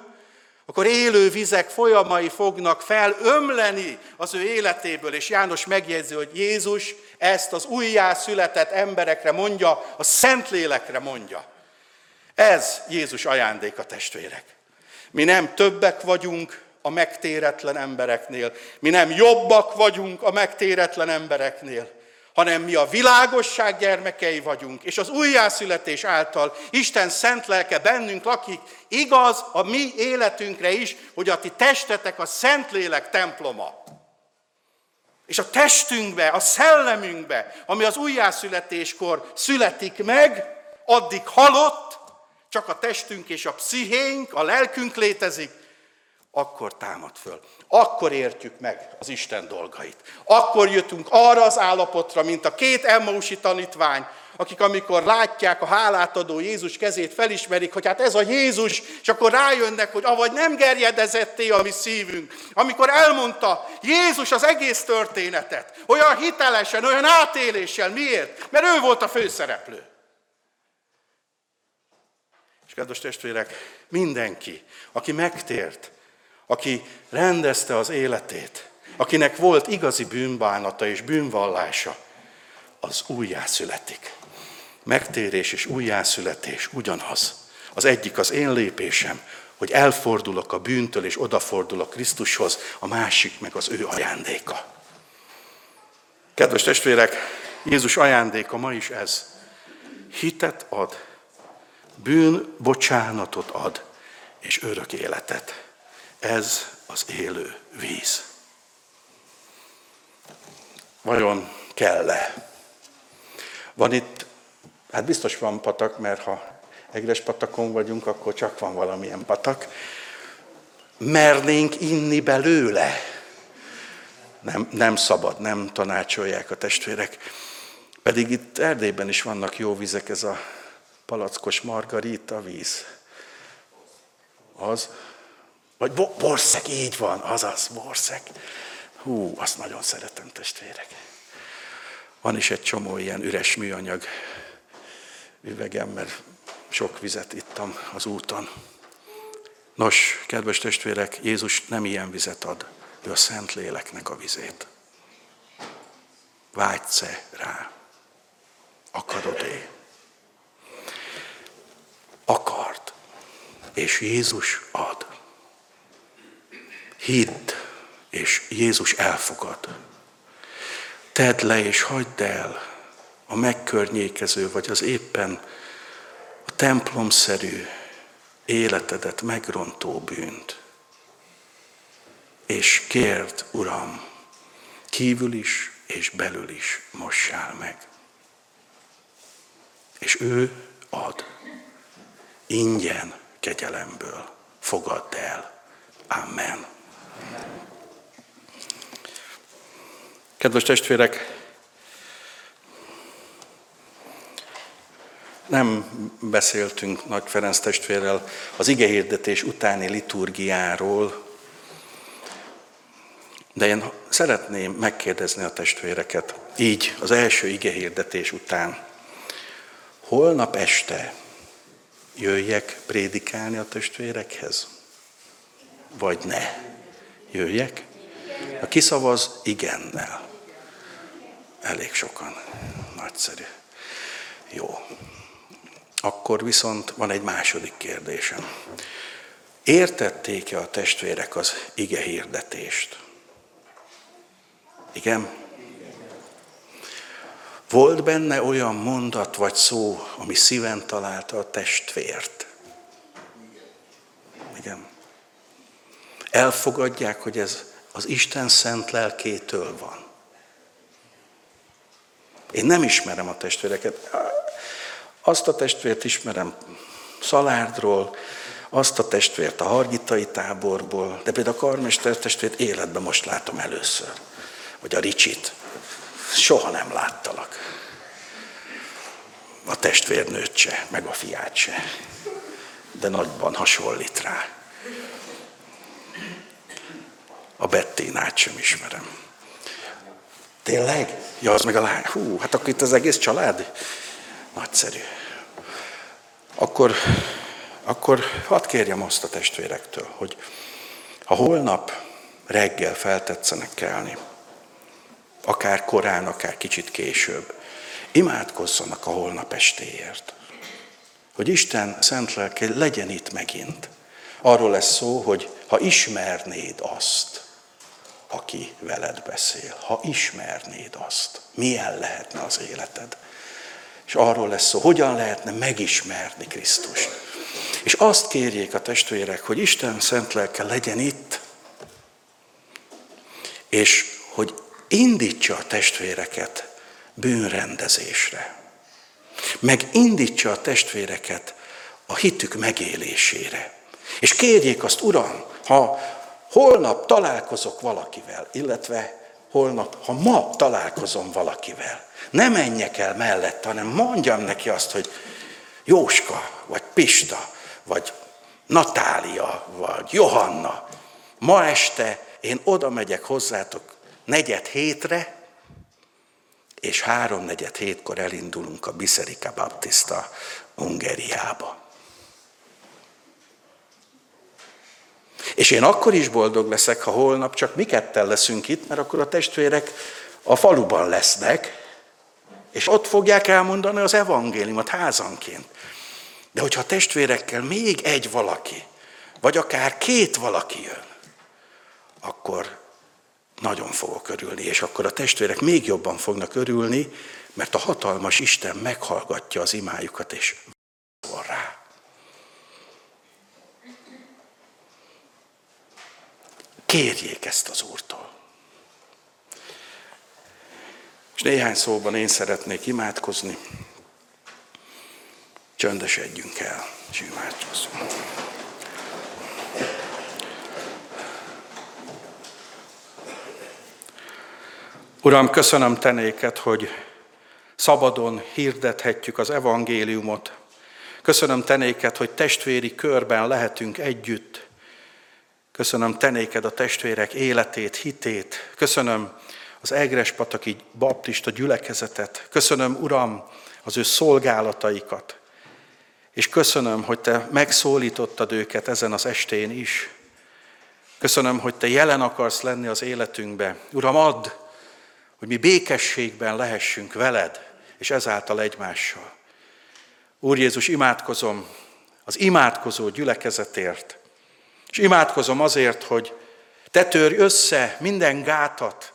akkor élő vizek folyamai fognak fel ömleni az ő életéből, és János megjegyzi, hogy Jézus ezt az újjászületett emberekre mondja, a Szentlélekre mondja. Ez Jézus ajándéka, testvérek. Mi nem többek vagyunk a megtéretlen embereknél, mi nem jobbak vagyunk a megtéretlen embereknél, hanem mi a világosság gyermekei vagyunk, és az újjászületés által Isten szent lelke bennünk lakik, igaz a mi életünkre is, hogy a ti testetek a Szentlélek temploma. És a testünkbe, a szellemünkbe, ami az újjászületéskor születik meg, addig halott, csak a testünk és a pszichénk, a lelkünk létezik, akkor támad föl. Akkor értjük meg az Isten dolgait. Akkor jöttünk arra az állapotra, mint a két Emmausi tanítvány, akik amikor látják a hálát adó Jézus kezét, felismerik, hogy hát ez a Jézus, és akkor rájönnek, hogy avagy nem gerjedezetté a mi szívünk. Amikor elmondta Jézus az egész történetet, olyan hitelesen, olyan átéléssel. Miért? Mert ő volt a főszereplő. És kedves testvérek, mindenki, aki megtért, aki rendezte az életét, akinek volt igazi bűnbánata és bűnvallása, az újjászületik. Megtérés és újjászületés ugyanaz. Az egyik az én lépésem, hogy elfordulok a bűntől és odafordulok Krisztushoz, a másik meg az ő ajándéka. Kedves testvérek, Jézus ajándéka ma is ez. Hitet ad, bűn bocsánatot ad, és örök életet. Ez az élő víz. Vajon kell-e? Van itt, hát biztos van patak, mert ha egres patakon vagyunk, akkor csak van valamilyen patak. Mernénk inni belőle? Nem, nem szabad, nem tanácsolják a testvérek. Pedig itt Erdélyben is vannak jó vizek, ez a palackos margarita víz. Az, vagy borszeg, így van, azaz, borszeg. Hú, azt nagyon szeretem, testvérek. Van is egy csomó ilyen üres műanyag üvegem, mert sok vizet ittam az úton. Nos, kedves testvérek, Jézus nem ilyen vizet ad, ő a Szent Léleknek a vizét. Vágysz -e rá? Akarod-e? Akart. És Jézus ad. Hidd, és Jézus elfogad. Tedd le és hagyd el a megkörnyékező, vagy az éppen a templomszerű életedet megrontó bűnt. És kérd, Uram, kívül is és belül is mossál meg. És ő ad. Ingyen kegyelemből fogadd el. Amen. Kedves testvérek, nem beszéltünk Nagy Ferenc testvérrel az igehirdetés utáni liturgiáról, de én szeretném megkérdezni a testvéreket, így az első igehirdetés után. Holnap este jöjjek prédikálni a testvérekhez? Vagy ne? Jöjjek? A kiszavaz igennel. Elég sokan. Nagyszerű. Jó. Akkor viszont van egy második kérdésem. Értették-e a testvérek az ige hirdetést? Igen? Volt benne olyan mondat vagy szó, ami szíven találta a testvért? Igen. Elfogadják, hogy ez az Isten szent lelkétől van. Én nem ismerem a testvéreket. Azt a testvért ismerem Szalárdról, azt a testvért a Hargitai táborból, de például a karmester testvért életben most látom először. Vagy a Ricsit. Soha nem láttalak. A testvérnőt se, meg a fiát se. De nagyban hasonlít rá. A Betténát sem ismerem. Tényleg? Ja, az meg a lány. Hú, hát akkor itt az egész család? Nagyszerű. Akkor, akkor hadd kérjem azt a testvérektől, hogy ha holnap reggel feltetszenek kelni, akár korán, akár kicsit később, imádkozzanak a holnap estéért. Hogy Isten szent lelke legyen itt megint. Arról lesz szó, hogy ha ismernéd azt, aki veled beszél, ha ismernéd azt, milyen lehetne az életed. És arról lesz szó, hogyan lehetne megismerni Krisztust. És azt kérjék a testvérek, hogy Isten szent lelke legyen itt, és hogy indítsa a testvéreket bűnrendezésre. Meg indítsa a testvéreket a hitük megélésére. És kérjék azt, Uram, ha holnap találkozok valakivel, illetve holnap, ha ma találkozom valakivel, ne menjek el mellett, hanem mondjam neki azt, hogy Jóska, vagy Pista, vagy Natália, vagy Johanna, ma este én oda megyek hozzátok negyed hétre, és háromnegyed hétkor elindulunk a Biszerika Baptista Ungeriába. És én akkor is boldog leszek, ha holnap csak mi ketten leszünk itt, mert akkor a testvérek a faluban lesznek, és ott fogják elmondani az evangéliumot házanként. De hogyha a testvérekkel még egy valaki, vagy akár két valaki jön, akkor nagyon fogok örülni, és akkor a testvérek még jobban fognak örülni, mert a hatalmas Isten meghallgatja az imájukat, és van rá. Kérjék ezt az Úrtól. És néhány szóban én szeretnék imádkozni. Csöndesedjünk el, és imádkozzunk. Uram, köszönöm te néked, hogy szabadon hirdethetjük az evangéliumot. Köszönöm te néked, hogy testvéri körben lehetünk együtt. Köszönöm te néked a testvérek életét, hitét. Köszönöm az Egrespataki baptista gyülekezetet. Köszönöm, Uram, az ő szolgálataikat. És köszönöm, hogy te megszólítottad őket ezen az estén is. Köszönöm, hogy te jelen akarsz lenni az életünkbe. Uram, add, hogy mi békességben lehessünk veled, és ezáltal egymással. Úr Jézus, imádkozom az imádkozó gyülekezetért, és imádkozom azért, hogy te törj össze minden gátat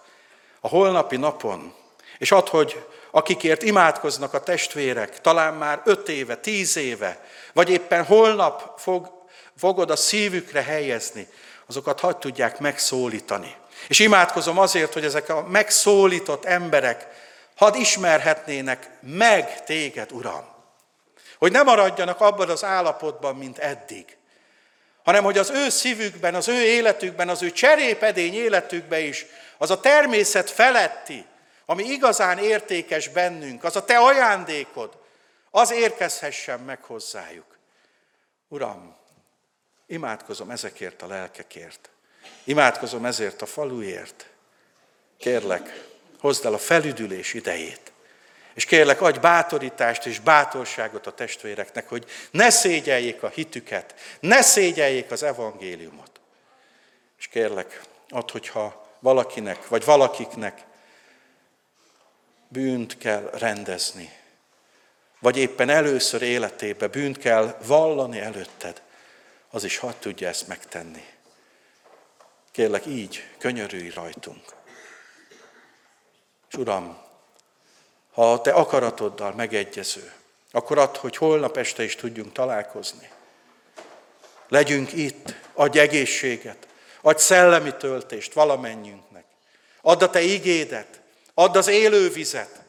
a holnapi napon, és add, hogy akikért imádkoznak a testvérek, talán már öt éve, tíz éve, vagy éppen holnap fog, fogod a szívükre helyezni, azokat hagyd tudják megszólítani. És imádkozom azért, hogy ezek a megszólított emberek hadd ismerhetnének meg téged, Uram. Hogy ne maradjanak abban az állapotban, mint eddig, hanem hogy az ő szívükben, az ő életükben, az ő cserépedény életükben is az a természet feletti, ami igazán értékes bennünk, az a te ajándékod, az érkezhessen meg hozzájuk. Uram, imádkozom ezekért a lelkekért. Imádkozom ezért a faluért. Kérlek, hozd el a felüdülés idejét. És kérlek, adj bátorítást és bátorságot a testvéreknek, hogy ne szégyeljék a hitüket, ne szégyeljék az evangéliumot. És kérlek, add, hogyha valakinek, vagy valakiknek bűnt kell rendezni, vagy éppen először életébe bűnt kell vallani előtted, az is hadd tudja ezt megtenni. Kérlek, így könyörülj rajtunk. És Uram, ha a Te akaratoddal megegyező, akkor add, hogy holnap este is tudjunk találkozni. Legyünk itt, adj egészséget, adj szellemi töltést valamennyünknek. Add a Te igédet, add az élő vizet,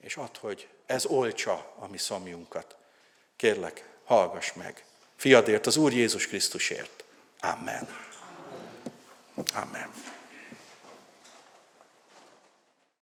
és add, hogy ez olcsa a mi szomjunkat. Kérlek, hallgass meg. Fiadért, az Úr Jézus Krisztusért. Amen. Amen.